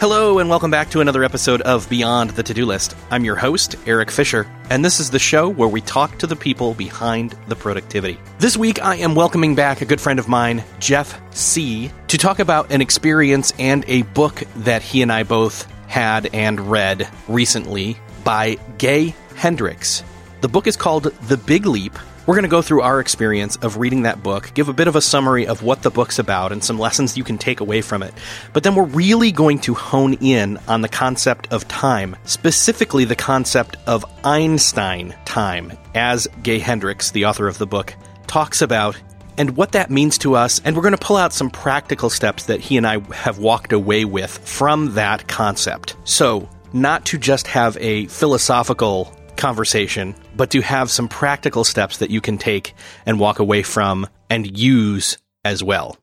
Hello, and welcome back to another episode of Beyond the To Do List. I'm your host, Erik Fisher, and this is the show where we talk to the people behind the productivity. This week, I am welcoming back a good friend of mine, Jeff Sieh., to talk about an experience and a book that he and I both had and read recently by Gay Hendricks. The book is called The Big Leap we're going to go through our experience of reading that book, give a bit of a summary of what the book's about and some lessons you can take away from it. But then we're really going to hone in on the concept of time, specifically the concept of Einstein time, as Gay Hendricks, the author of the book, talks about and what that means to us. And we're going to pull out some practical steps that he and I have walked away with from that concept. So, not to just have a philosophical conversation, but to have some practical steps that you can take and walk away from and use as well.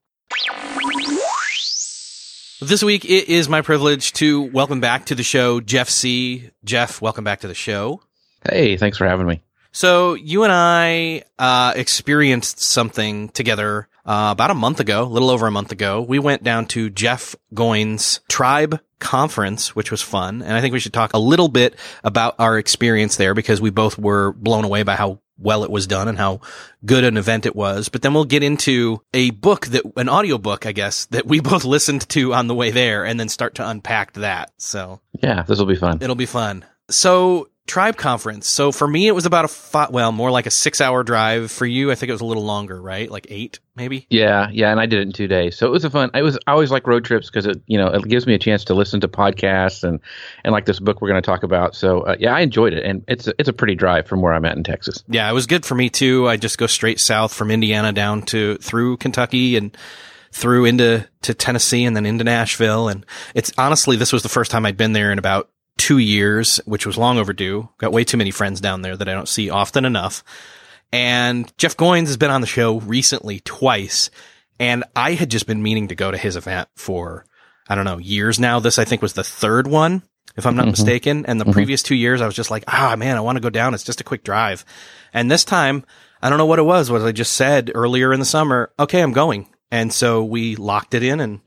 This week, it is my privilege to welcome back to the show Jeff Sieh. Jeff, welcome back to the show. Hey, thanks for having me. So, you and I uh, experienced something together uh, about a month ago, a little over a month ago. We went down to Jeff Goins' tribe conference, which was fun. And I think we should talk a little bit about our experience there because we both were blown away by how well it was done and how good an event it was. But then we'll get into a book that, an audio book, I guess, that we both listened to on the way there and then start to unpack that. So yeah, this will be fun. It'll be fun. So tribe conference. So for me, it was about a five, well, more like a six hour drive. For you, I think it was a little longer, right? Like eight, maybe. Yeah, yeah, and I did it in two days, so it was a fun. I was I always like road trips because it you know it gives me a chance to listen to podcasts and and like this book we're going to talk about. So uh, yeah, I enjoyed it, and it's a, it's a pretty drive from where I'm at in Texas. Yeah, it was good for me too. I just go straight south from Indiana down to through Kentucky and through into to Tennessee and then into Nashville. And it's honestly, this was the first time I'd been there in about two years, which was long overdue. Got way too many friends down there that I don't see often enough. And Jeff Goins has been on the show recently twice. And I had just been meaning to go to his event for, I don't know, years now. This I think was the third one, if I'm not mm-hmm. mistaken. And the mm-hmm. previous two years, I was just like, ah, man, I want to go down. It's just a quick drive. And this time, I don't know what it was, what I just said earlier in the summer. Okay, I'm going. And so we locked it in and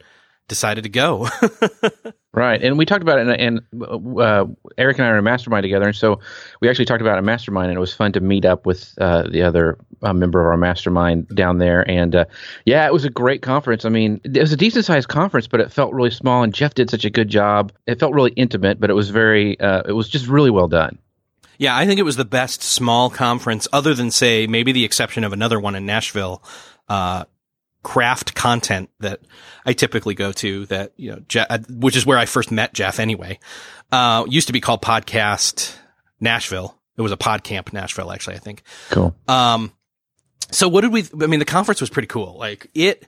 decided to go. right, and we talked about it, and, and uh, Erik and I are in a mastermind together, and so we actually talked about a mastermind, and it was fun to meet up with uh, the other uh, member of our mastermind down there, and uh, yeah, it was a great conference. I mean, it was a decent sized conference, but it felt really small, and Jeff did such a good job. It felt really intimate, but it was very, uh, it was just really well done. Yeah, I think it was the best small conference, other than say maybe the exception of another one in Nashville. Craft content that I typically go to that, you know, Jeff, uh, which is where I first met Jeff anyway. Uh, used to be called Podcast Nashville. It was a PodCamp Nashville, actually, I think. Cool. Um, so what did we, I mean, the conference was pretty cool. Like it,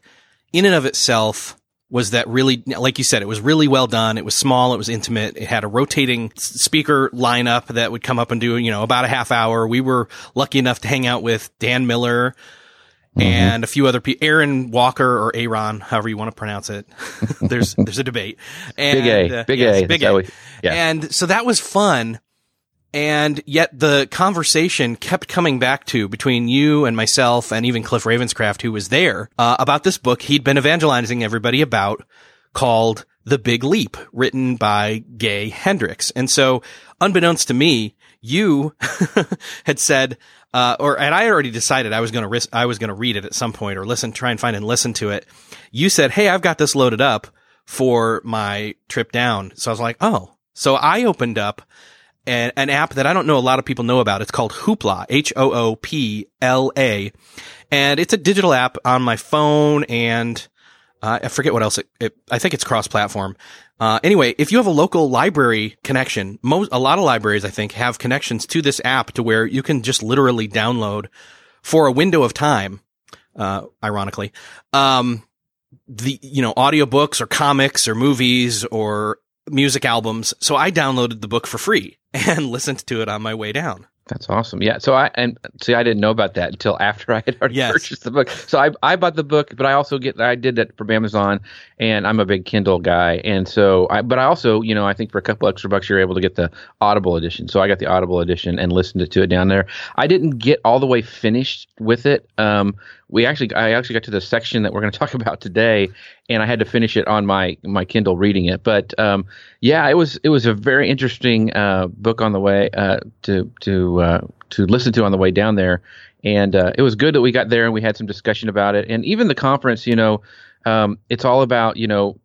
in and of itself, was that really, like you said, it was really well done. It was small. It was intimate. It had a rotating speaker lineup that would come up and do, you know, about a half hour. We were lucky enough to hang out with Dan Miller, Mm-hmm. and a few other people, Aaron Walker or Aaron, however you want to pronounce it. there's there's a debate. And, big A, uh, big yes, A, big A. We, yeah. And so that was fun. And yet the conversation kept coming back to between you and myself and even Cliff Ravenscraft, who was there, uh, about this book he'd been evangelizing everybody about called The Big Leap, written by Gay Hendricks. And so unbeknownst to me, you had said, uh, or and I already decided I was going to risk, I was going to read it at some point or listen, try and find and listen to it. You said, "Hey, I've got this loaded up for my trip down." So I was like, "Oh." So I opened up an, an app that I don't know a lot of people know about. It's called Hoopla, H O O P L A, and it's a digital app on my phone and uh, I forget what else it, it I think it's cross platform, Uh, anyway, if you have a local library connection, most, a lot of libraries, I think, have connections to this app to where you can just literally download for a window of time, uh, ironically, um, the, you know, audiobooks or comics or movies or music albums. So I downloaded the book for free and listened to it on my way down. That's awesome. Yeah. So I and see, I didn't know about that until after I had already yes. purchased the book. So I I bought the book, but I also get I did that from Amazon, and I'm a big Kindle guy, and so I but I also you know I think for a couple extra bucks you're able to get the Audible edition. So I got the Audible edition and listened to it down there. I didn't get all the way finished with it. Um, we actually I actually got to the section that we're going to talk about today, and I had to finish it on my my Kindle reading it. But um, yeah, it was it was a very interesting uh, book on the way uh, to to uh, to listen to on the way down there, and uh, it was good that we got there and we had some discussion about it. And even the conference, you know, um, it's all about you know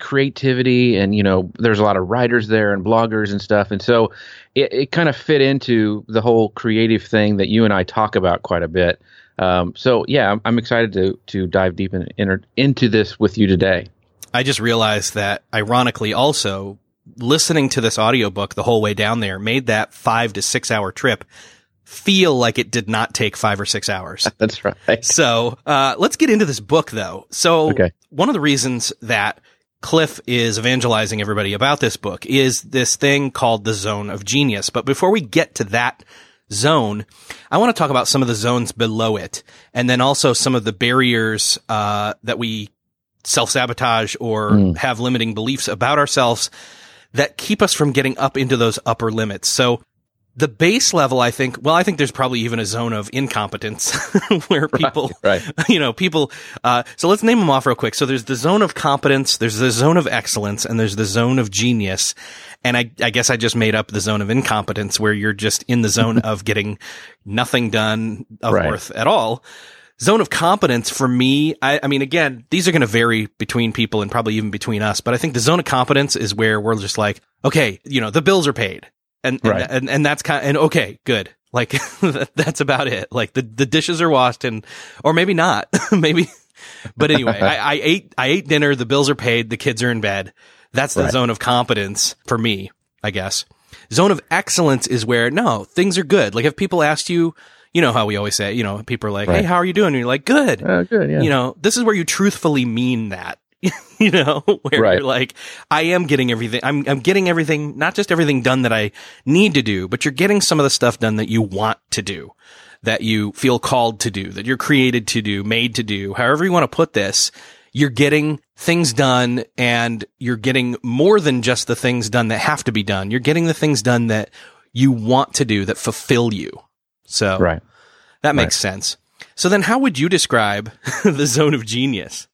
creativity and you know there's a lot of writers there and bloggers and stuff and so it, it kind of fit into the whole creative thing that you and i talk about quite a bit um, so yeah, I'm, I'm, excited to to dive deep in, in, into this with you today. I just realized that ironically also listening to this audiobook the whole way down there made that five to six hour trip feel like it did not take five or six hours. That's right. So uh, let's get into this book though. So okay. one of the reasons that Cliff is evangelizing everybody about this book is this thing called the zone of genius. But before we get to that zone, I want to talk about some of the zones below it, and then also some of the barriers uh, that we self sabotage or mm. have limiting beliefs about ourselves that keep us from getting up into those upper limits. So the base level, I think, well, I think there's probably even a zone of incompetence where people, right, right. you know, people, uh, so let's name them off real quick. So there's the zone of competence, there's the zone of excellence, and there's the zone of genius. And I, I guess I just made up the zone of incompetence where you're just in the zone of getting nothing done of right. worth at all. Zone of competence for me, I, I mean, again, these are going to vary between people and probably even between us, but I think the zone of competence is where we're just like, okay, you know, the bills are paid and right. and, and, and that's kind of, and okay, good. Like that's about it. Like the the dishes are washed and or maybe not, maybe. But anyway, I, I, ate I ate dinner. The bills are paid. The kids are in bed. That's the right. zone of competence for me, I guess. Zone of excellence is where no things are good. Like if people asked you, you know how we always say, you know, people are like, right. "Hey, how are you doing?" And you're like, "Good." Uh, good. Yeah. You know, this is where you truthfully mean that. you know, where right. you're like, I am getting everything. I'm, I'm getting everything, not just everything done that I need to do, but you're getting some of the stuff done that you want to do, that you feel called to do, that you're created to do, made to do, however you want to put this. You're getting things done and you're getting more than just the things done that have to be done. You're getting the things done that you want to do that fulfill you. So right. that makes right. sense. So then how would you describe the zone of genius?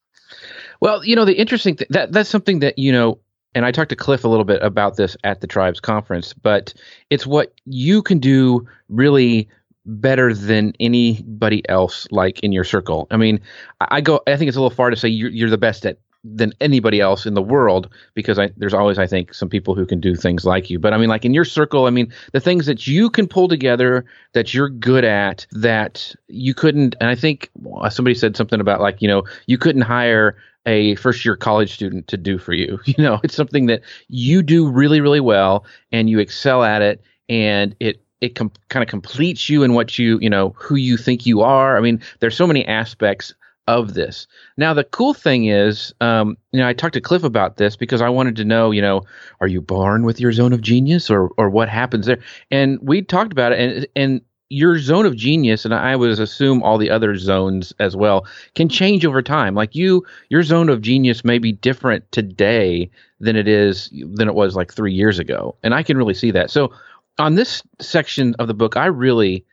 Well, you know, the interesting thing that that's something that, you know, and I talked to Cliff a little bit about this at the tribes conference, but it's what you can do really better than anybody else like in your circle. I mean, I go I think it's a little far to say you're, you're the best at than anybody else in the world because I, there's always I think some people who can do things like you. But I mean, like in your circle, I mean, the things that you can pull together that you're good at that you couldn't. And I think somebody said something about like you know you couldn't hire a first year college student to do for you. You know, it's something that you do really, really well and you excel at it and it it com- kind of completes you in what you, you know, who you think you are. I mean, there's so many aspects of this. Now, the cool thing is, um, you know, I talked to Cliff about this because I wanted to know, you know, are you born with your zone of genius or or what happens there? And we talked about it, and and your zone of genius and i would assume all the other zones as well can change over time. Like you your zone of genius may be different today than it is than it was like three years ago and i can really see that. So on this section of the book i really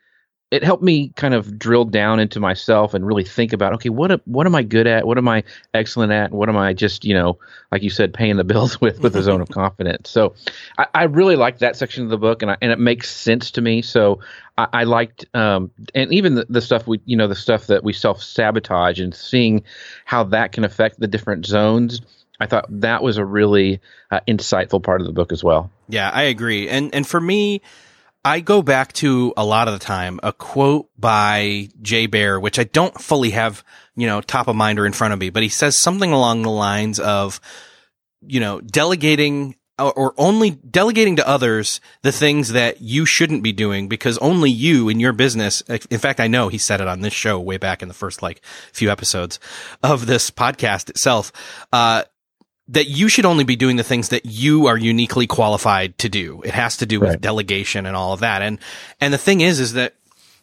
it helped me kind of drill down into myself and really think about okay what what am I good at what am I excellent at what am I just you know like you said paying the bills with with the zone of confidence so I, I, really liked that section of the book and I, and it makes sense to me so I, I liked um, and even the, the stuff we you know the stuff that we self sabotage and seeing how that can affect the different zones I thought that was a really uh, insightful part of the book as well. Yeah, I agree. And and for me, I go back to a lot of the time a quote by Jay Baer, which I don't fully have, you know, top of mind or in front of me, but he says something along the lines of you know, delegating or only delegating to others the things that you shouldn't be doing because only you in your business. In fact, I know he said it on this show way back in the first like few episodes of this podcast itself. Uh, that you should only be doing the things that you are uniquely qualified to do. It has to do with right. delegation and all of that. And, and the thing is, is that,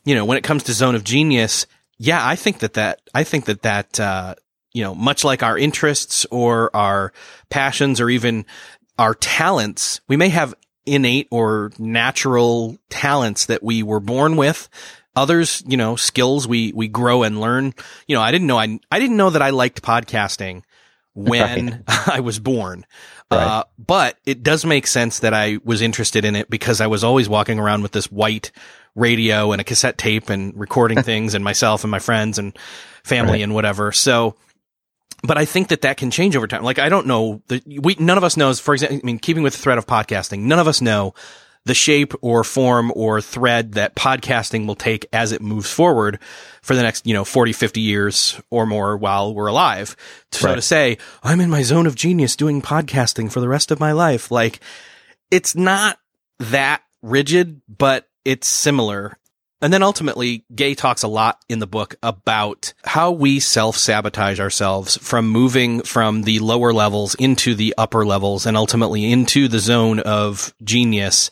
you know, when it comes to zone of genius, yeah, I think that that, I think that that, uh, you know, much like our interests or our passions or even our talents, we may have innate or natural talents that we were born with. Others, you know, skills we, we grow and learn. You know, I didn't know I, I didn't know that I liked podcasting when right. I was born. Right. Uh, but it does make sense that I was interested in it because I was always walking around with this white radio and a cassette tape and recording things and myself and my friends and family right. and whatever. So, but I think that that can change over time. Like, I don't know that we, none of us knows, for example, I mean, keeping with the thread of podcasting, none of us know the shape or form or thread that podcasting will take as it moves forward for the next, you know, 40, 50 years or more while we're alive. So right. to say, I'm in my zone of genius doing podcasting for the rest of my life, like it's not that rigid, but it's similar. And then ultimately, Gay talks a lot in the book about how we self sabotage ourselves from moving from the lower levels into the upper levels and ultimately into the zone of genius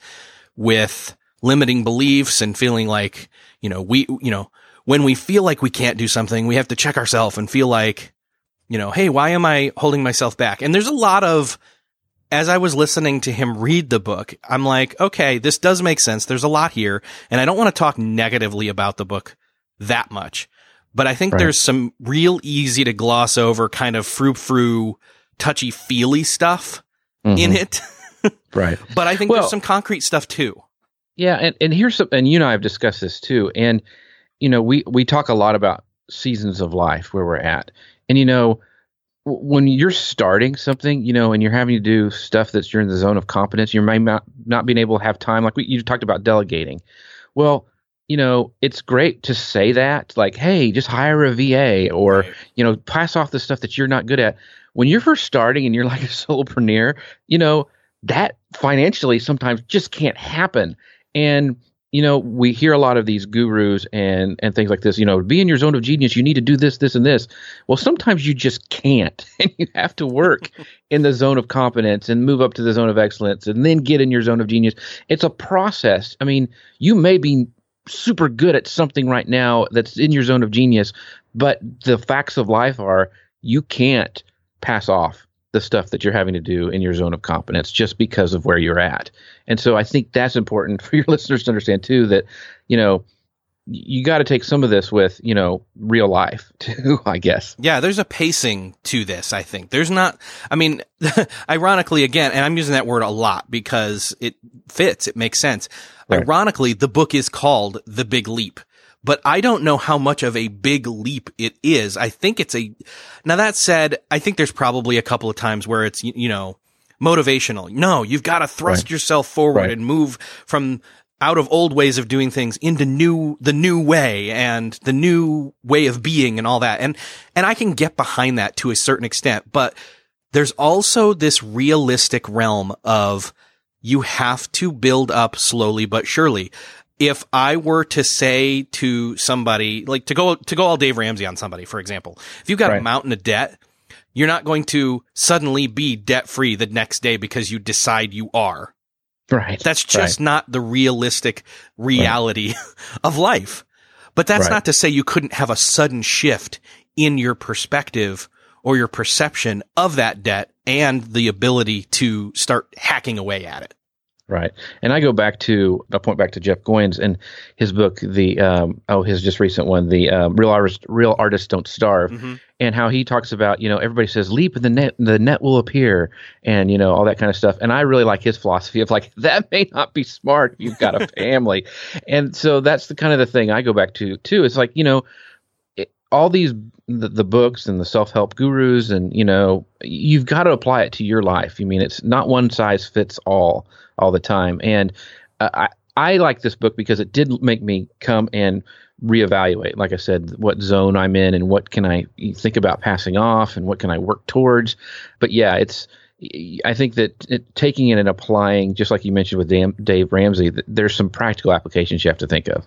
with limiting beliefs and feeling like, you know, we, you know, when we feel like we can't do something, we have to check ourselves and feel like, you know, hey, why am I holding myself back? And there's a lot of as I was listening to him read the book, I'm like, okay, this does make sense. There's a lot here. And I don't want to talk negatively about the book that much, but I think right. there's some real easy to gloss over kind of frou frou, touchy feely stuff mm-hmm. in it. right. But I think well, there's some concrete stuff too. Yeah. And, and here's some, and you and I have discussed this too. And, you know, we, we talk a lot about seasons of life where we're at. And, you know, when you're starting something, you know, and you're having to do stuff that's you're in the zone of competence, you may not not being able to have time. Like we, you talked about delegating. Well, you know, it's great to say that, like, hey, just hire a VA or right. you know, pass off the stuff that you're not good at. When you're first starting and you're like a solopreneur, you know, that financially sometimes just can't happen. And you know, we hear a lot of these gurus and and things like this. You know, be in your zone of genius. You need to do this, this, and this. Well, sometimes you just can't, and you have to work in the zone of competence and move up to the zone of excellence, and then get in your zone of genius. It's a process. I mean, you may be super good at something right now that's in your zone of genius, but the facts of life are you can't pass off the stuff that you're having to do in your zone of competence just because of where you're at. And so I think that's important for your listeners to understand too that, you know, you got to take some of this with, you know, real life too, I guess. Yeah, there's a pacing to this, I think. There's not, I mean, ironically, again, and I'm using that word a lot because it fits, it makes sense. Right. Ironically, the book is called The Big Leap but I don't know how much of a big leap it is. I think it's a, now that said, I think there's probably a couple of times where it's, you know, motivational. No, you've got to thrust right. yourself forward right. and move from out of old ways of doing things into new, the new way and the new way of being and all that. And, and I can get behind that to a certain extent, but there's also this realistic realm of you have to build up slowly but surely if I were to say to somebody, like to go, to go all Dave Ramsey on somebody, for example, if you've got right. a mountain of debt, you're not going to suddenly be debt free the next day because you decide you are. Right. That's just right. not the realistic reality right. of life. But that's not to say you couldn't have a sudden shift in your perspective or your perception of that debt and the ability to start hacking away at it. Right. And I go back to, I point back to Jeff Goins and his book, the, um, oh, his just recent one, the um, Real Artist, Real Artists Don't Starve, mm-hmm. and how he talks about, you know, everybody says leap and the net, the net will appear and, you know, all that kind of stuff. And I really like his philosophy of like, that may not be smart if you've got a family. and so that's the kind of the thing I go back to too. It's like, you know, all these, the, the books and the self-help gurus and, you know, you've got to apply it to your life. I mean, it's not one size fits all all the time. And uh, I I like this book because it did make me come and reevaluate, like I said, what zone I'm in and what can I think about passing off and what can I work towards. But yeah, it's I think that it, taking it and applying, just like you mentioned with Dave, Dave Ramsey, there's some practical applications you have to think of.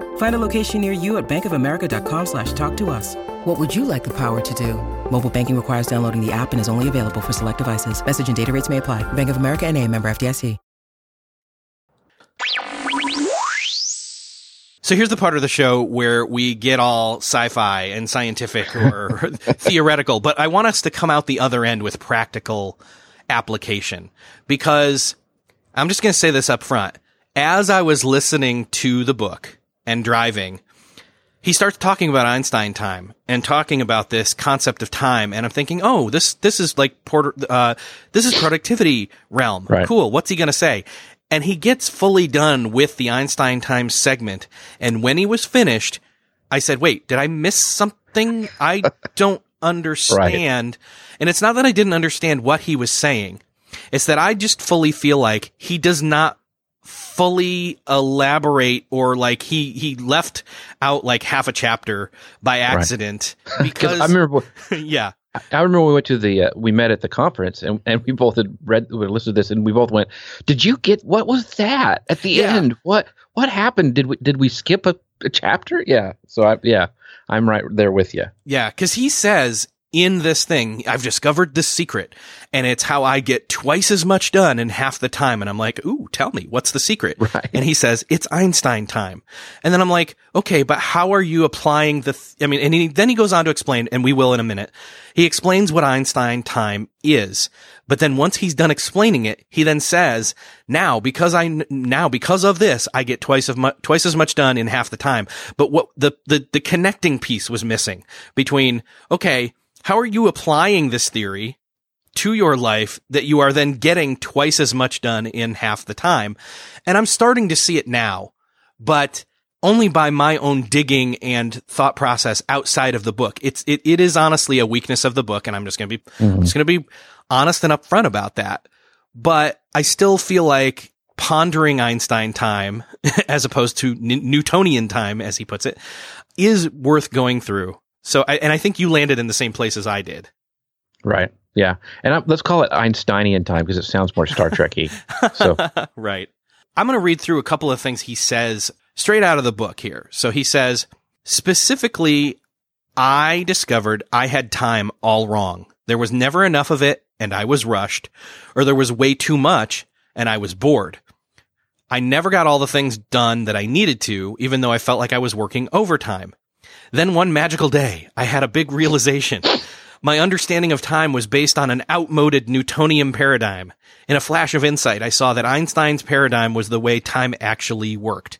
Find a location near you at bankofamerica.com slash talk to us. What would you like the power to do? Mobile banking requires downloading the app and is only available for select devices. Message and data rates may apply. Bank of America and a member FDIC. So here's the part of the show where we get all sci-fi and scientific or theoretical, but I want us to come out the other end with practical application because I'm just going to say this up front. As I was listening to the book and driving, he starts talking about Einstein time and talking about this concept of time. And I'm thinking, oh, this, this is like Porter, uh, this is productivity realm. Right. Cool. What's he going to say? And he gets fully done with the Einstein time segment. And when he was finished, I said, wait, did I miss something? I don't understand. And it's not that I didn't understand what he was saying. It's that I just fully feel like he does not fully elaborate or like he he left out like half a chapter by accident because I remember, yeah I remember we went to the, uh, we met at the conference and, and we both had read, we listened to this and we both went, did you get, what was that at the Yeah. end? What, what happened? Did we, did we skip a, a chapter? Yeah. So I, yeah, I'm right there with you. yeah because he says in this thing I've discovered this secret and it's how I get twice as much done in half the time. And I'm like ooh tell me what's the secret? Right. and he says it's Einstein time. And then I'm like okay but how are you applying the th- I mean and he, then he goes on to explain and we will in a minute. He explains what Einstein time is but then once he's done explaining it he then says now because I now because of this I get twice of mu- twice as much done in half the time. But what the the the connecting piece was missing between okay how are you applying this theory to your life that you are then getting twice as much done in half the time. And I'm starting to see it now, but only by my own digging and thought process outside of the book. It's, it, it is honestly a weakness of the book. And I'm just going to be, I'm just mm-hmm. going to be honest and upfront about that. But I still feel like pondering Einstein time as opposed to N- Newtonian time, as he puts it, is worth going through. So, I, and I think you landed in the same place as I did. Right. Yeah. And I, let's call it Einsteinian time because it sounds more Star Trekky. So right. I'm going to read through a couple of things he says straight out of the book here. So he says, specifically, I discovered I had time all wrong. There was never enough of it and I was rushed, or there was way too much and I was bored. I never got all the things done that I needed to, even though I felt like I was working overtime. Then one magical day, I had a big realization. My understanding of time was based on an outmoded Newtonian paradigm. In a flash of insight, I saw that Einstein's paradigm was the way time actually worked.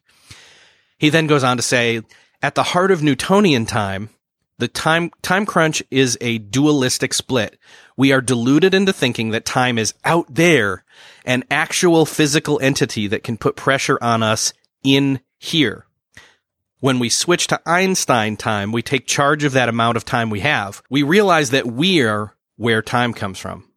He then goes on to say, at the heart of Newtonian time, the time, time crunch is a dualistic split. We are deluded into thinking that time is out there, an actual physical entity that can put pressure on us in here. When we switch to Einstein time, we take charge of that amount of time we have. We realize that we are where time comes from.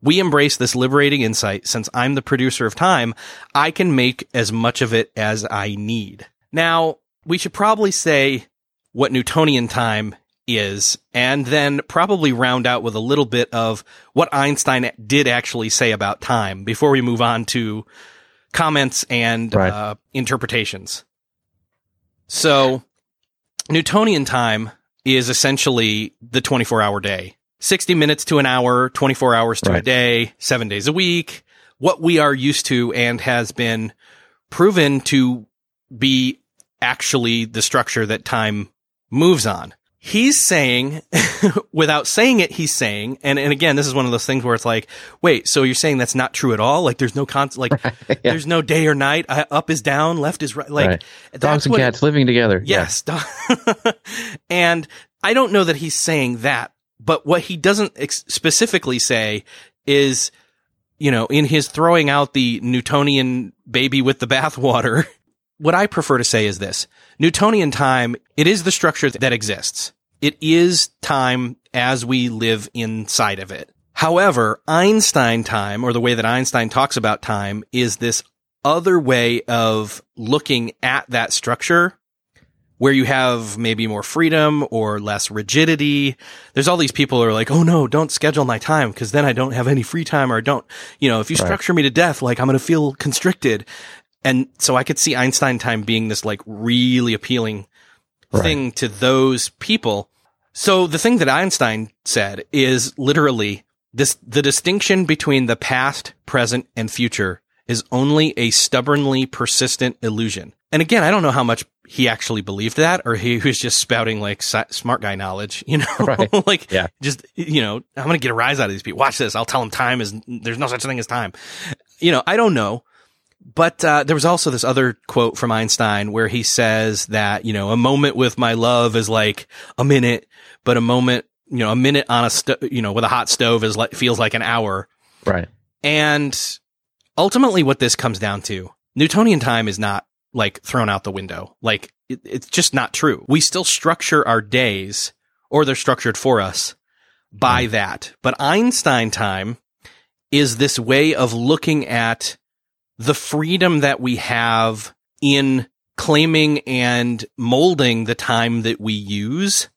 We embrace this liberating insight. Since I'm the producer of time, I can make as much of it as I need. Now, we should probably say what Newtonian time is, and then probably round out with a little bit of what Einstein did actually say about time before we move on to comments and right. uh, interpretations. So, Newtonian time is essentially the 24 hour day 60 minutes to an hour, 24 hours to right. a day, seven days a week, what we are used to and has been proven to be actually the structure that time moves on. He's saying, without saying it, he's saying, and, and again, this is one of those things where it's like, wait, so you're saying that's not true at all? Like there's no con, like yeah. there's no day or night, uh, up is down, left is right. Like right. dogs and cats living together. Yes. Yeah. and I don't know that he's saying that, but what he doesn't ex- specifically say is, you know, in his throwing out the Newtonian baby with the bathwater, what I prefer to say is this. Newtonian time, it is the structure that exists. It is time as we live inside of it. However, Einstein time, or the way that Einstein talks about time, is this other way of looking at that structure where you have maybe more freedom or less rigidity. There's all these people who are like, oh no, don't schedule my time because then I don't have any free time or don't, you know, if you right. structure me to death, like I'm going to feel constricted. And so I could see Einstein time being this like really appealing right. thing to those people. So the thing that Einstein said is literally this, the distinction between the past, present, and future is only a stubbornly persistent illusion. And again, I don't know how much he actually believed that or he was just spouting like smart guy knowledge, you know, right. like yeah. just, you know, I'm going to get a rise out of these people. Watch this. I'll tell them time is, there's no such thing as time. You know, I don't know. But uh, there was also this other quote from Einstein where he says that you know a moment with my love is like a minute, but a moment you know a minute on a sto- you know with a hot stove is like feels like an hour. Right. And ultimately, what this comes down to, Newtonian time is not like thrown out the window. Like it, it's just not true. We still structure our days, or they're structured for us by mm. that. But Einstein time is this way of looking at the freedom that we have in claiming and molding the time that we use.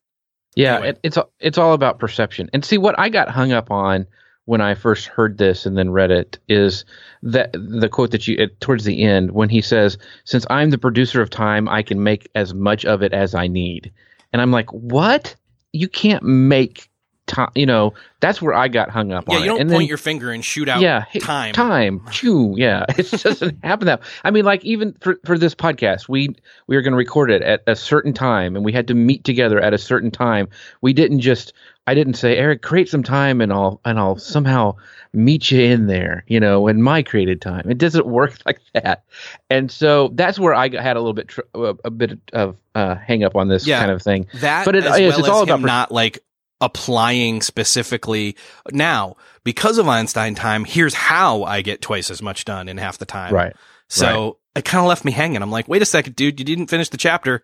Yeah, anyway. it, it's it's all about perception. And see what I got hung up on when I first heard this and then read it is that the quote that you towards the end when he says, "Since I'm the producer of time, I can make as much of it as I need." And I'm like, "What? You can't make time. You know, that's where I got hung up yeah, on. You don't and point then, your finger and shoot out yeah, time. Time. Chew. Yeah, it doesn't happen that. I mean, like even for for this podcast, we we were going to record it at a certain time, and we had to meet together at a certain time. We didn't just. I didn't say, Erik, create some time, and I'll and I'll somehow meet you in there, you know, in my created time. It doesn't work like that, and so that's where I had a little bit tr- a bit of uh, hang up on this yeah, kind of thing. That, but it, well it's all about not like applying specifically now because of Einstein time. Here's how I get twice as much done in half the time. Right. So right. it kind of left me hanging. I'm like, wait a second, dude, you didn't finish the chapter.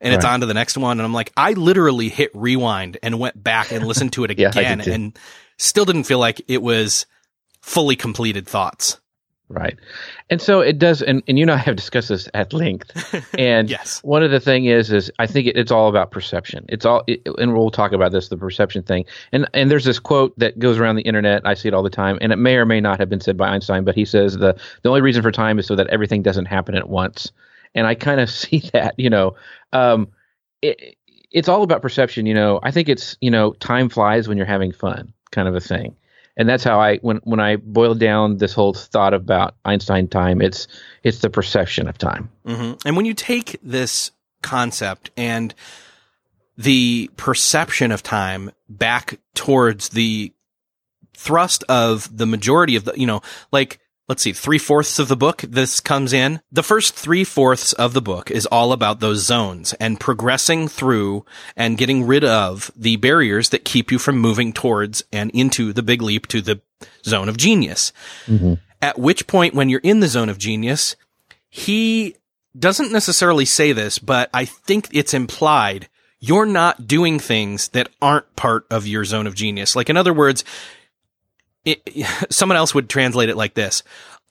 And it's right. on to the next one. And I'm like, I literally hit rewind and went back and listened to it again yeah, and still didn't feel like it was fully completed thoughts. Right. And so it does, and, and you know, I have discussed this at length. And yes. one of the thing is, is I think it, it's all about perception. It's all, it, and we'll talk about this, the perception thing. And, and there's this quote that goes around the internet. I see it all the time, and it may or may not have been said by Einstein, but he says the, the only reason for time is so that everything doesn't happen at once. And I kind of see that, you know, um, it, it's all about perception. You know, I think it's, you know, time flies when you're having fun kind of a thing and that's how I when when I boil down this whole thought about Einstein time, it's it's the perception of time. Mm-hmm. And when you take this concept and the perception of time back towards the thrust of the majority of the, you know, like, let's see, three fourths of the book, this comes in. The first three fourths of the book is all about those zones and progressing through and getting rid of the barriers that keep you from moving towards and into the big leap to the zone of genius. Mm-hmm. At which point, when you're in the zone of genius, he doesn't necessarily say this, but I think it's implied you're not doing things that aren't part of your zone of genius. Like, in other words, it, someone else would translate it like this.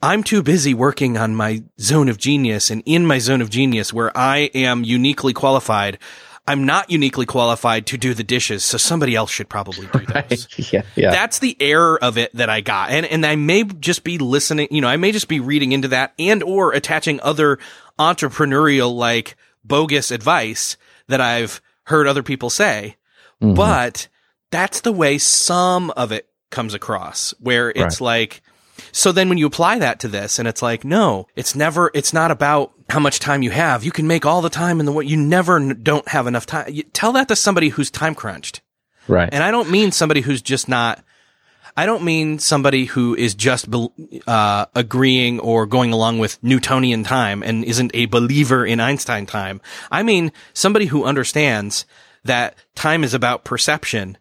I'm too busy working on my zone of genius and in my zone of genius where I am uniquely qualified. I'm not uniquely qualified to do the dishes, so somebody else should probably do those. Right. Yeah, yeah. That's the error of it that I got. And and I may just be listening, you know, I may just be reading into that and or attaching other entrepreneurial like bogus advice that I've heard other people say. Mm-hmm. But that's the way some of it comes across where it's right. like, so then when you apply that to this and it's like, no, it's never, it's not about how much time you have. You can make all the time in the world. you never don't have enough time. You, tell that to somebody who's time crunched. Right. And I don't mean somebody who's just not, I don't mean somebody who is just uh, agreeing or going along with Newtonian time and isn't a believer in Einstein time. I mean somebody who understands that time is about perception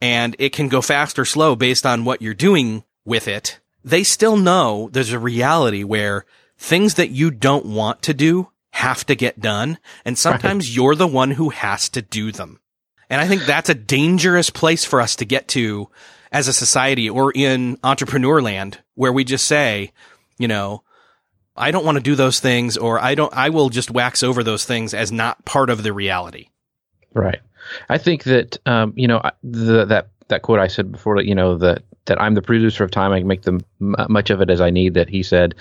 and it can go fast or slow based on what you're doing with it, they still know there's a reality where things that you don't want to do have to get done. And sometimes right. you're the one who has to do them. And I think that's a dangerous place for us to get to as a society or in entrepreneur land where we just say, you know, I don't want to do those things or I don't, I will just wax over those things as not part of the reality. Right. I think that um, you know the, that that quote I said before that you know that that I'm the producer of time. I can make the much of it as I need. That he said.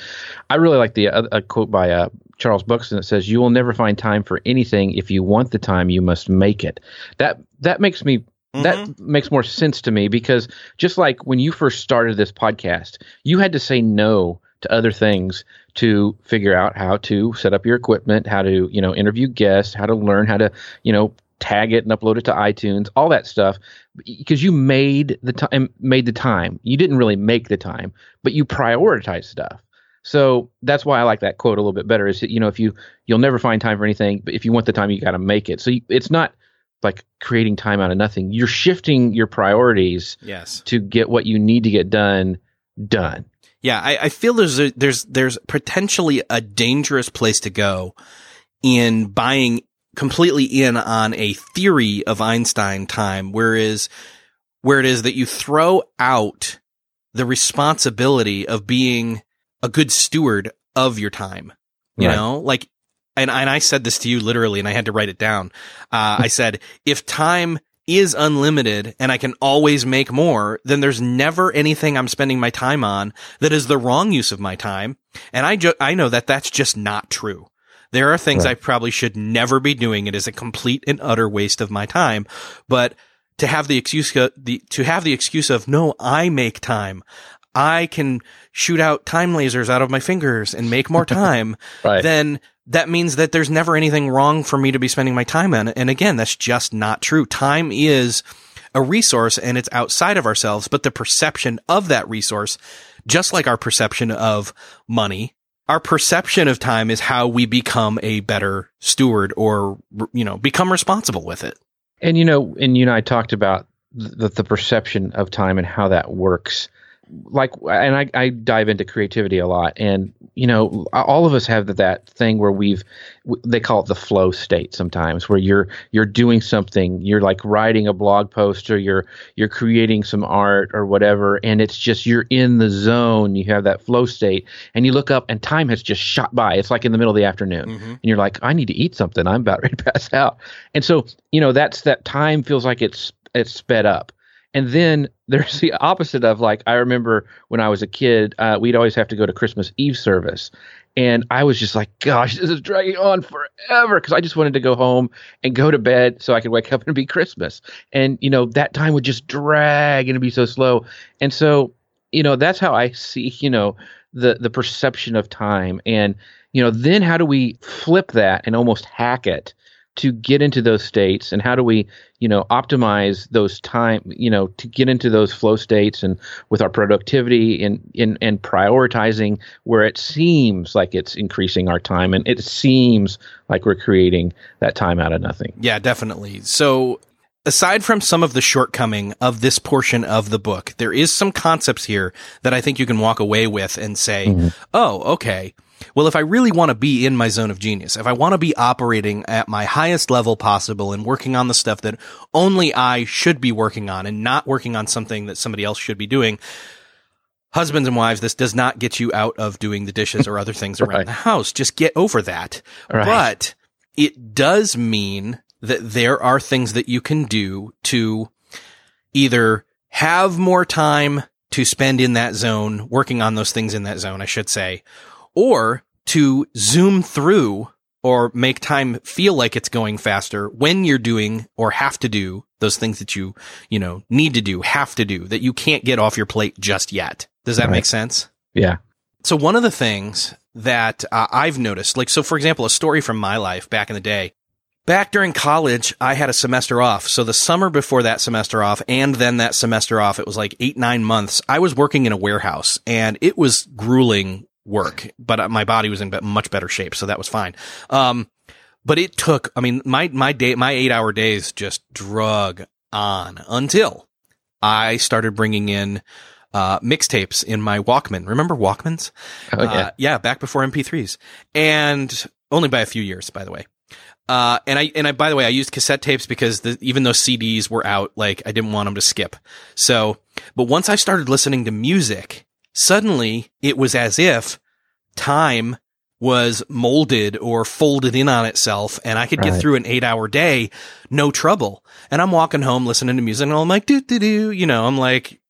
I really like the uh, a quote by uh, Charles Buxton that says, "You will never find time for anything. If you want the time, you must make it." That that makes me Mm-hmm. that makes more sense to me because just like when you first started this podcast, you had to say no to other things to figure out how to set up your equipment, how to, you know, interview guests, how to learn how to, you know, tag it and upload it to iTunes, all that stuff, because you made the time, made the time. You didn't really make the time, but you prioritize stuff. So that's why I like that quote a little bit better. Is that, you know if you you'll never find time for anything, but if you want the time, you got to make it. So you, it's not like creating time out of nothing. You're shifting your priorities. Yes. To get what you need to get done done. Yeah, I, I feel there's a, there's there's potentially a dangerous place to go in buying completely in on a theory of Einstein time, whereas where it is that you throw out the responsibility of being a good steward of your time. You right. know, like, and, and I said this to you literally and I had to write it down. Uh, I said, if time is unlimited and I can always make more, then there's never anything I'm spending my time on that is the wrong use of my time. And I ju- I know that that's just not true. There are things right. I probably should never be doing. It is a complete and utter waste of my time. But to have the excuse, uh, the, to have the excuse of, no, I make time. I can shoot out time lasers out of my fingers and make more time. right. Then that means that there's never anything wrong for me to be spending my time on. And again, that's just not true. Time is a resource and it's outside of ourselves, but the perception of that resource, just like our perception of money, our perception of time is how we become a better steward or, you know, become responsible with it. And, you know, and you and I talked about the, the perception of time and how that works like and I, I dive into creativity a lot. And you know all of us have that thing where we've they call it the flow state sometimes where you're you're doing something you're like writing a blog post or you're you're creating some art or whatever and it's just you're in the zone you have that flow state and you look up and time has just shot by. It's like in the middle of the afternoon mm-hmm. and you're like i need to eat something. I'm about ready to pass out. And so you know that's that time feels like it's it's sped up and then there's the opposite of like I remember when I was a kid, uh, we'd always have to go to Christmas Eve service, and I was just like, gosh, this is dragging on forever because I just wanted to go home and go to bed so I could wake up and be Christmas. And you know that time would just drag and it'd be so slow. And so you know that's how I see you know the the perception of time and you know then how do we flip that and almost hack it to get into those states and how do we you know optimize those time you know to get into those flow states and with our productivity in in and prioritizing where it seems like it's increasing our time and it seems like we're creating that time out of nothing Yeah, definitely. So, aside from some of the shortcoming of this portion of the book, there is some concepts here that I think you can walk away with and say, mm-hmm. oh, okay. Well, if I really want to be in my zone of genius, if I want to be operating at my highest level possible and working on the stuff that only I should be working on and not working on something that somebody else should be doing, husbands and wives, this does not get you out of doing the dishes or other things around Right. the house. Just get over that. Right. But it does mean that there are things that you can do to either have more time to spend in that zone, working on those things in that zone, I should say, or to zoom through or make time feel like it's going faster when you're doing or have to do those things that you, you know, need to do, have to do that you can't get off your plate just yet. Does that Right. make sense? yeah So one of the things that uh, I've noticed, like, so for example, a story from my life back in the day, back during college, I had a semester off. So the summer before that semester off and then that semester off, it was like eight, nine months. I was working in a warehouse and it was grueling work, but uh, my body was in much better shape. So that was fine. Um, but it took, I mean, my, my day, my eight hour days just drug on until I started bringing in, uh, mixtapes in my Walkman. Remember Walkmans? oh yeah Uh, yeah, back before MP3s, and only by a few years, by the way. Uh, and I and I by the way, I used cassette tapes because the, even though CDs were out, like I didn't want them to skip. So, but once I started listening to music, suddenly it was as if time was molded or folded in on itself and I could get through an eight hour day, no trouble. And I'm walking home listening to music and I'm like, do, do, do, you know, I'm like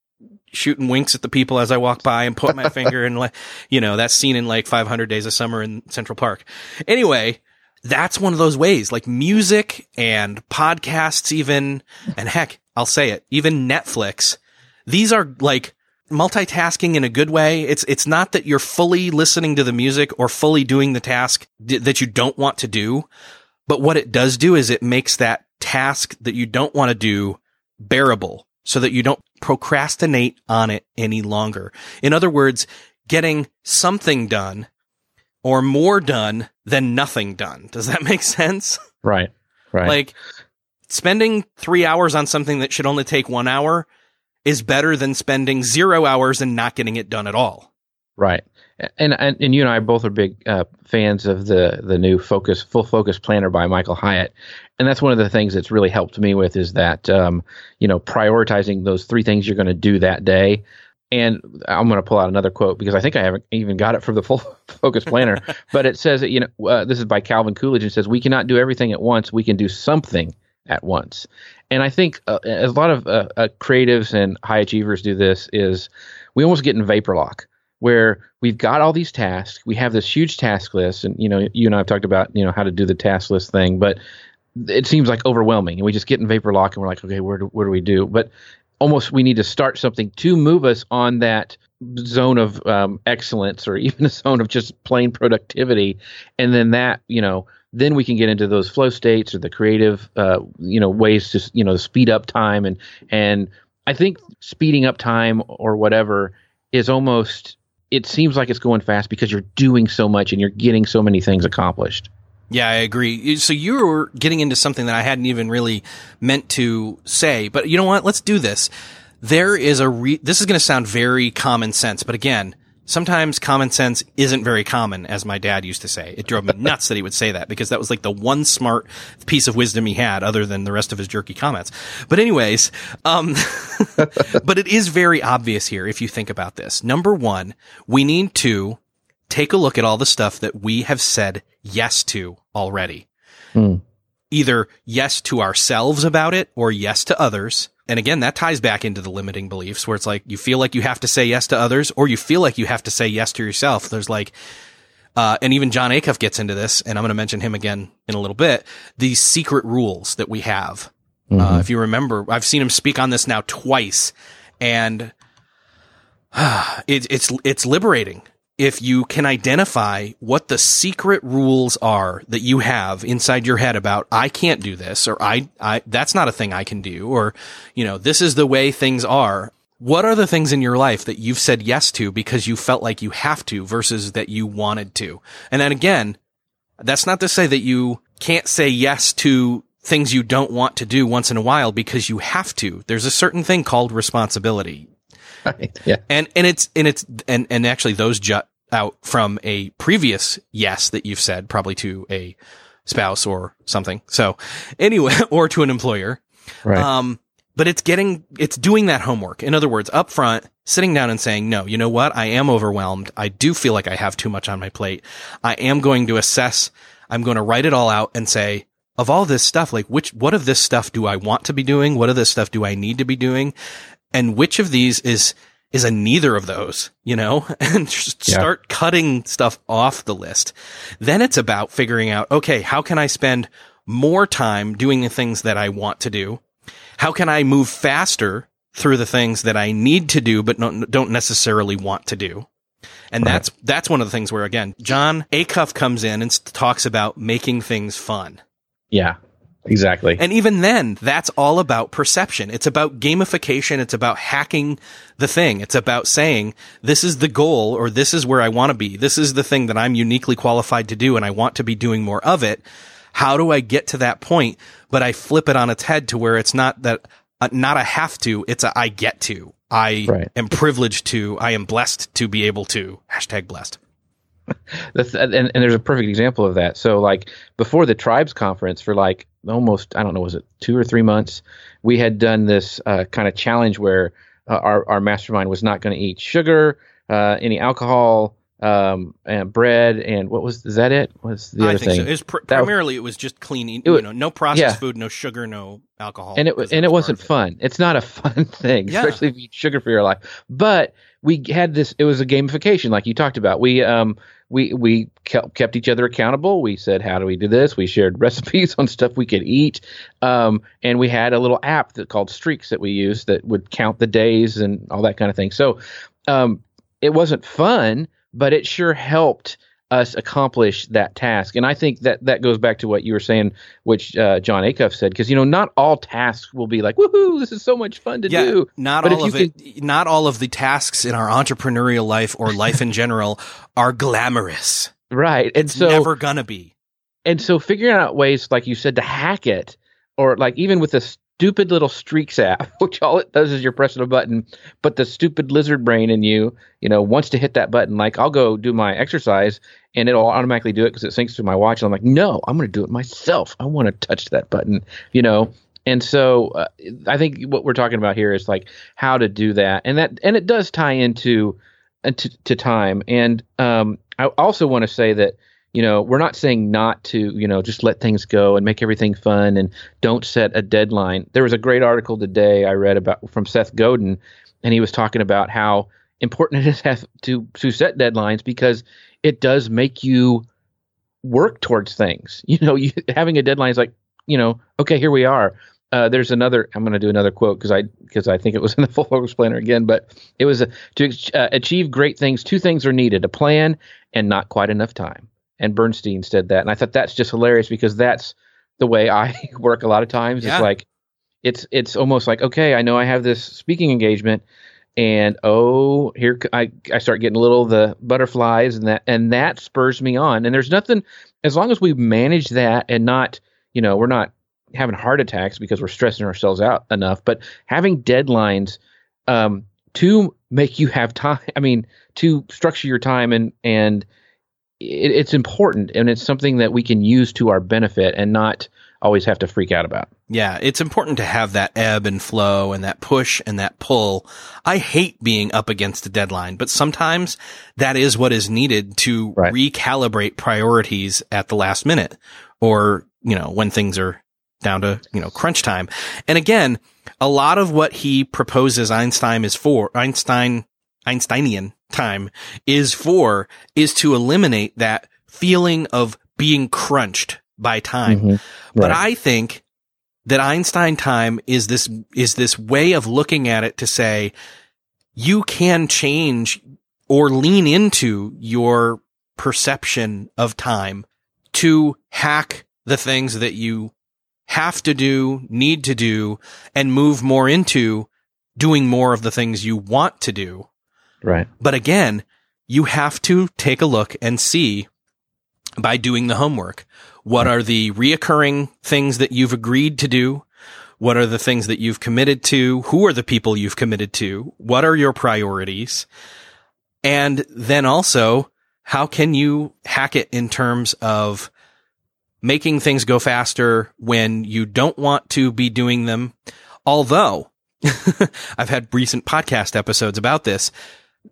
shooting winks at the people as I walk by and put my finger in like, you know, that scene in like 500 Days of Summer in Central Park. Anyway, that's one of those ways, like music and podcasts, even, and heck, I'll say it, even Netflix. These are like multitasking in a good way. It's, it's not that you're fully listening to the music or fully doing the task d- that you don't want to do. But what it does do is it makes that task that you don't want to do bearable so that you don't procrastinate on it any longer. In other words, getting something done or more done than nothing done. Does that make sense? right right Like spending three hours on something that should only take one hour is better than spending zero hours and not getting it done at all. Right. And, and and you and I both are big uh, fans of the the new focus full focus planner by Michael Hyatt, and that's one of the things that's really helped me with is that um, you know prioritizing those three things you're going to do that day. And I'm going to pull out another quote because I think I haven't even got it from the full focus planner, but it says that you know uh, this is by Calvin Coolidge and says we cannot do everything at once. We can do something at once. And I think uh, a lot of uh, uh, creatives and high achievers do this is we almost get in vapor lock where we've got all these tasks, we have this huge task list, and you know, you and I have talked about you know how to do the task list thing, but it seems like overwhelming, and we just get in vapor lock, and we're like, okay, where do, where do we do? But almost we need to start something to move us on that zone of um, excellence, or even a zone of just plain productivity, and then that you know. Then we can get into those flow states or the creative, uh, you know, ways to you know speed up time and and I think speeding up time or whatever is almost it seems like it's going fast because you're doing so much and you're getting so many things accomplished. Yeah, I agree. So you were getting into something that I hadn't even really meant to say, but you know what? Let's do this. There is a re- this is going to sound very common sense, but again, sometimes common sense isn't very common, as my dad used to say. It drove me nuts that he would say that because that was like the one smart piece of wisdom he had other than the rest of his jerky comments. But anyways, um, but it is very obvious here if you think about this. Number one, we need to take a look at all the stuff that we have said yes to already. Either yes to ourselves about it or yes to others. And again, that ties back into the limiting beliefs where it's like you feel like you have to say yes to others or you feel like you have to say yes to yourself. There's like, uh, and even Jon Acuff gets into this, and I'm going to mention him again in a little bit. These secret rules that we have. Uh, if you remember, I've seen him speak on this now twice, and it, it's it's liberating if you can identify what the secret rules are that you have inside your head about I can't do this or I, I that's not a thing I can do or you know this is the way things are. What are the things in your life that you've said yes to because you felt like you have to versus that you wanted to? And then again that's not to say that you can't say yes to things you don't want to do once in a while because you have to. There's a certain thing called responsibility Right. Yeah. and and it's and it's and and actually those jut out from a previous yes that you've said probably to a spouse or something. So anyway, or to an employer. Right. Um, but it's getting it's doing that homework. In other words, up front, sitting down and saying, "No, you know what? I am overwhelmed. I do feel like I have too much on my plate. I am going to assess. I'm going to write it all out and say." Of all this stuff, like which, what of this stuff do I want to be doing? What of this stuff do I need to be doing? And which of these is is a neither of those, you know, and just Yeah. start cutting stuff off the list. Then it's about figuring out, okay, how can I spend more time doing the things that I want to do? How can I move faster through the things that I need to do, but no, don't necessarily want to do? And that's, that's one of the things where again, Jon Acuff comes in and talks about making things fun. yeah. Exactly. And even then, that's all about perception. It's about gamification. It's about hacking the thing. It's about saying, this is the goal or this is where I want to be. This is the thing that I'm uniquely qualified to do and I want to be doing more of it. How do I get to that point? But I flip it on its head to where it's not that, uh, not a have to, it's a I get to. I Right. am privileged to, I am blessed to be able to. Hashtag blessed. That's, and, and there's a perfect example of that. So like before the tribes conference for like almost I don't know was it two or three months, we had done this uh, kind of challenge where uh, our our mastermind was not going to eat sugar, uh, any alcohol, um, and bread, and what was is that it? Was the I other think thing? so. It was pr- primarily, it was just clean, It you know, no processed yeah. food, no sugar, no alcohol. and it was and it wasn't fun. It's not a fun thing, Yeah. especially if you eat sugar for your life. But we had this. It was a gamification, like you talked about. We um we we kept each other accountable. We said, how do we do this? We shared recipes on stuff we could eat, um, and we had a little app that called Streaks that we used that would count the days and all that kind of thing. So um, it wasn't fun, but it sure helped us accomplish that task. And I think that that goes back to what you were saying, which uh, Jon Acuff said, because you know not all tasks will be like, woohoo, this is so much fun to yeah, do. not But all of it. Not all of the tasks in our entrepreneurial life or life in general are glamorous. Right, and It's so never gonna be. and so figuring out ways, like you said, to hack it, or like even with the stupid little Streaks app, which all it does is you're pressing a button, but the stupid lizard brain in you, you know, wants to hit that button. Like I'll go do my exercise, and it'll automatically do it because it syncs to my watch. And I'm like, no, I'm going to do it myself. I want to touch that button, you know. And so uh, I think what we're talking about here is like how to do that, and that and it does tie into uh, to, to time. And um, I also want to say that you know we're not saying not to you know just let things go and make everything fun and don't set a deadline. There was a great article today I read about from Seth Godin, and he was talking about how important it is to to set deadlines because it does make you work towards things. You know, you having a deadline is like you know okay here we are. Uh, there's another. I'm going to do another quote because I because I think it was in the full focus planner again, but it was a, to uh, achieve great things. Two things are needed: a plan and not quite enough time. And Bernstein said that, and I thought that's just hilarious because that's the way I work a lot of times. Yeah. It's like it's it's almost like okay, I know I have this speaking engagement, and oh, here I I start getting a little of the butterflies, and that and that spurs me on. And there's nothing as long as we manage that and not you know we're not having heart attacks because we're stressing ourselves out enough, but having deadlines um, to make you have time. I mean, to structure your time and and it, it's important and it's something that we can use to our benefit and not always have to freak out about. Yeah, it's important to have that ebb and flow and that push and that pull. I hate being up against a deadline, but sometimes that is what is needed to Right. recalibrate priorities at the last minute or, you know, when things are down to, you know, crunch time. And again, a lot of what he proposes Einstein is for, Einstein, Einsteinian time is for, is to eliminate that feeling of being crunched by time. Mhm. But I think that Einstein time is this, is this way of looking at it to say, you can change or lean into your perception of time to hack the things that you have to do, need to do, and move more into doing more of the things you want to do. Right. But again, you have to take a look and see by doing the homework. What are the reoccurring things that you've agreed to do? What are the things that you've committed to? Who are the people you've committed to? What are your priorities? And then also, how can you hack it in terms of making things go faster when you don't want to be doing them? Although I've had recent podcast episodes about this.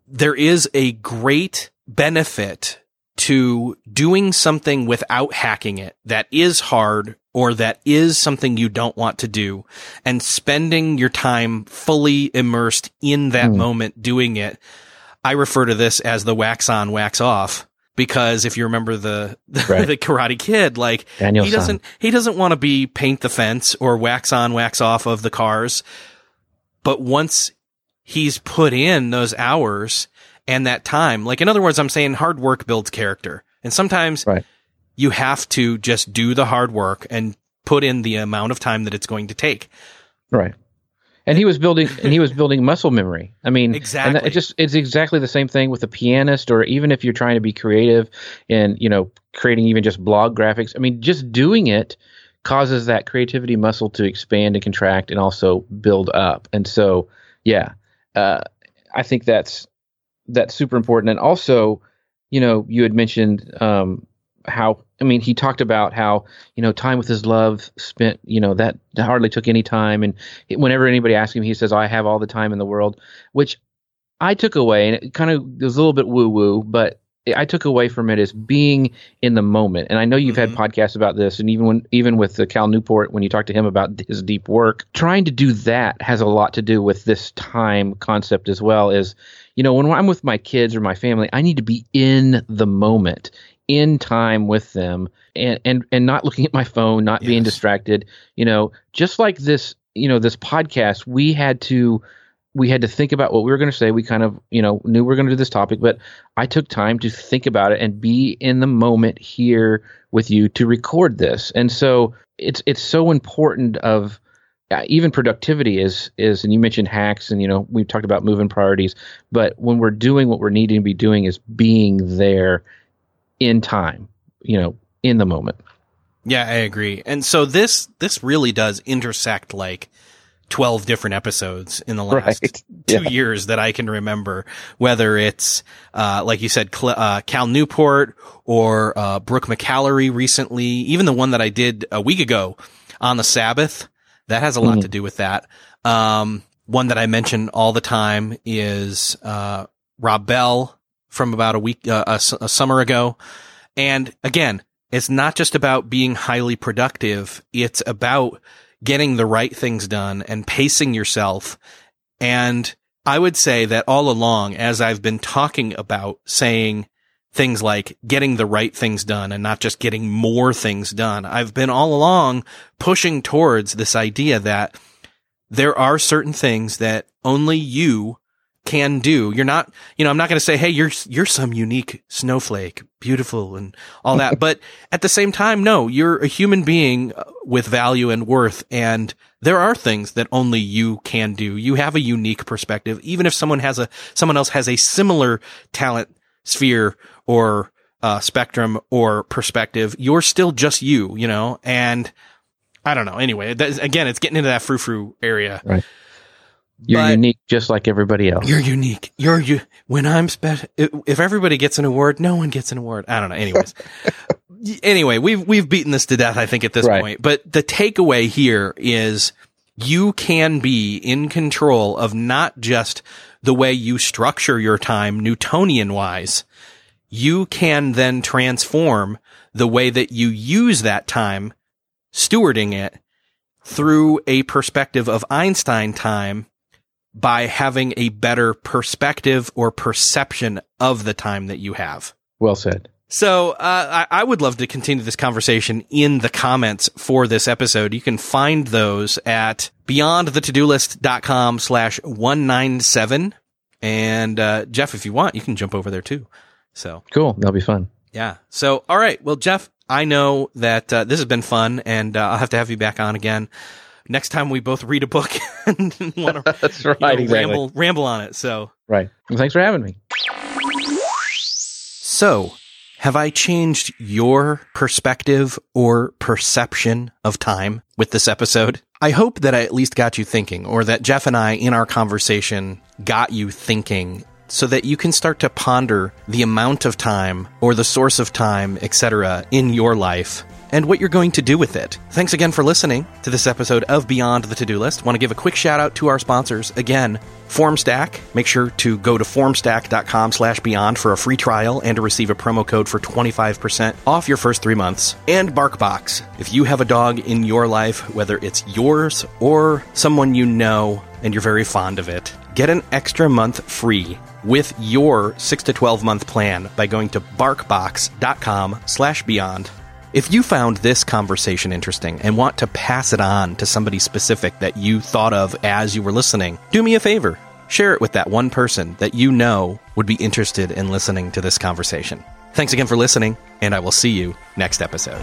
There is a great benefit to doing something without hacking it that is hard or that is something you don't want to do and spending your time fully immersed in that mm. moment doing it. I refer to this as the wax on, wax off because if you remember the the, right. the Karate Kid, like Daniel he doesn't he doesn't want to be paint the fence or wax on, wax off of the cars. But once he's put in those hours and that time, like in other words, I'm saying hard work builds character. And sometimes right. you have to just do the hard work and put in the amount of time that it's going to take. Right. And he was building, and he was building muscle memory. I mean, exactly. And it just it's exactly the same thing with a pianist, or even if you're trying to be creative and you know creating even just blog graphics. I mean, just doing it causes that creativity muscle to expand and contract and also build up. And so, yeah, uh, I think that's that's super important. And also, you know, you had mentioned um, how I mean, he talked about how you know time with his love spent. You know that hardly took any time, and whenever anybody asked him, he says, "I have all the time in the world," which I took away, and it kind of was a little bit woo woo, but I took away from it is being in the moment. And I know you've mm-hmm. had podcasts about this, and even when even with the Cal Newport, when you talk to him about his deep work, trying to do that has a lot to do with this time concept as well. Is you know when I'm with my kids or my family, I need to be in the moment, in time with them, and and and not looking at my phone, not yes. being distracted. You know, just like this, you know, this podcast, we had to we had to think about what we were going to say. We kind of, you know, knew we were going to do this topic, but I took time to think about it and be in the moment here with you to record this. And so it's it's so important of uh, even productivity is is and you mentioned hacks and you know we've talked about moving priorities, but when we're doing what we're needing to be doing is being there in time, you know, in the moment. Yeah, I agree. And so this this really does intersect like 12 different episodes in the last right. two yeah. years that I can remember, whether it's, uh, like you said, Cl- uh, Cal Newport or, uh, Brooke McAlary recently, even the one that I did a week ago on the Sabbath. That has a lot mm-hmm. to do with that. Um, one that I mention all the time is, uh, Rob Bell from about a week, uh, a, a summer ago. And again, it's not just about being highly productive. It's about getting the right things done and pacing yourself. And I would say that all along, as I've been talking about saying things like getting the right things done and not just getting more things done, I've been all along pushing towards this idea that there are certain things that only you can do. You're not, you know, I'm not going to say, Hey, you're, you're some unique snowflake, beautiful and all that. but at the same time, no, you're a human being with value and worth. And there are things that only you can do. You have a unique perspective. Even if someone has a, someone else has a similar talent sphere or, uh, spectrum or perspective, you're still just you, you know, and I don't know. Anyway, again, it's getting into that frou frou area. Right. You're but unique, just like everybody else. You're unique. You're you. When I'm special, if everybody gets an award, no one gets an award. I don't know. Anyways, anyway, we've we've beaten this to death. I think at this right. point. But the takeaway here is you can be in control of not just the way you structure your time, Newtonian wise. You can then transform the way that you use that time, stewarding it through a perspective of Einstein time by having a better perspective or perception of the time that you have. Well said. So uh, I, I, would love to continue this conversation in the comments for this episode. You can find those at beyondthetodolist.com slash 197. And uh, Jeff, if you want, you can jump over there too. So cool. That'll be fun. Yeah. So, all right. Well, Jeff, I know that uh, this has been fun, and uh, I'll have to have you back on again next time we both read a book and want to That's right, you know, exactly. ramble ramble on it. So Right. Well, thanks for having me. So, have I changed your perspective or perception of time with this episode? I hope that I at least got you thinking, or that Jeff and I in our conversation got you thinking so that you can start to ponder the amount of time or the source of time, etc., in your life and what you're going to do with it. Thanks again for listening to this episode of Beyond the To-Do List. Want to give a quick shout out to our sponsors. Again, Formstack. Make sure to go to formstack.com slash beyond for a free trial and to receive a promo code for 25% off your first three months. And BarkBox. If you have a dog in your life, whether it's yours or someone you know and you're very fond of it, get an extra month free with your 6 to 12 month plan by going to barkbox.com slash beyond. If you found this conversation interesting and want to pass it on to somebody specific that you thought of as you were listening, do me a favor. Share it with that one person that you know would be interested in listening to this conversation. Thanks again for listening, and I will see you next episode.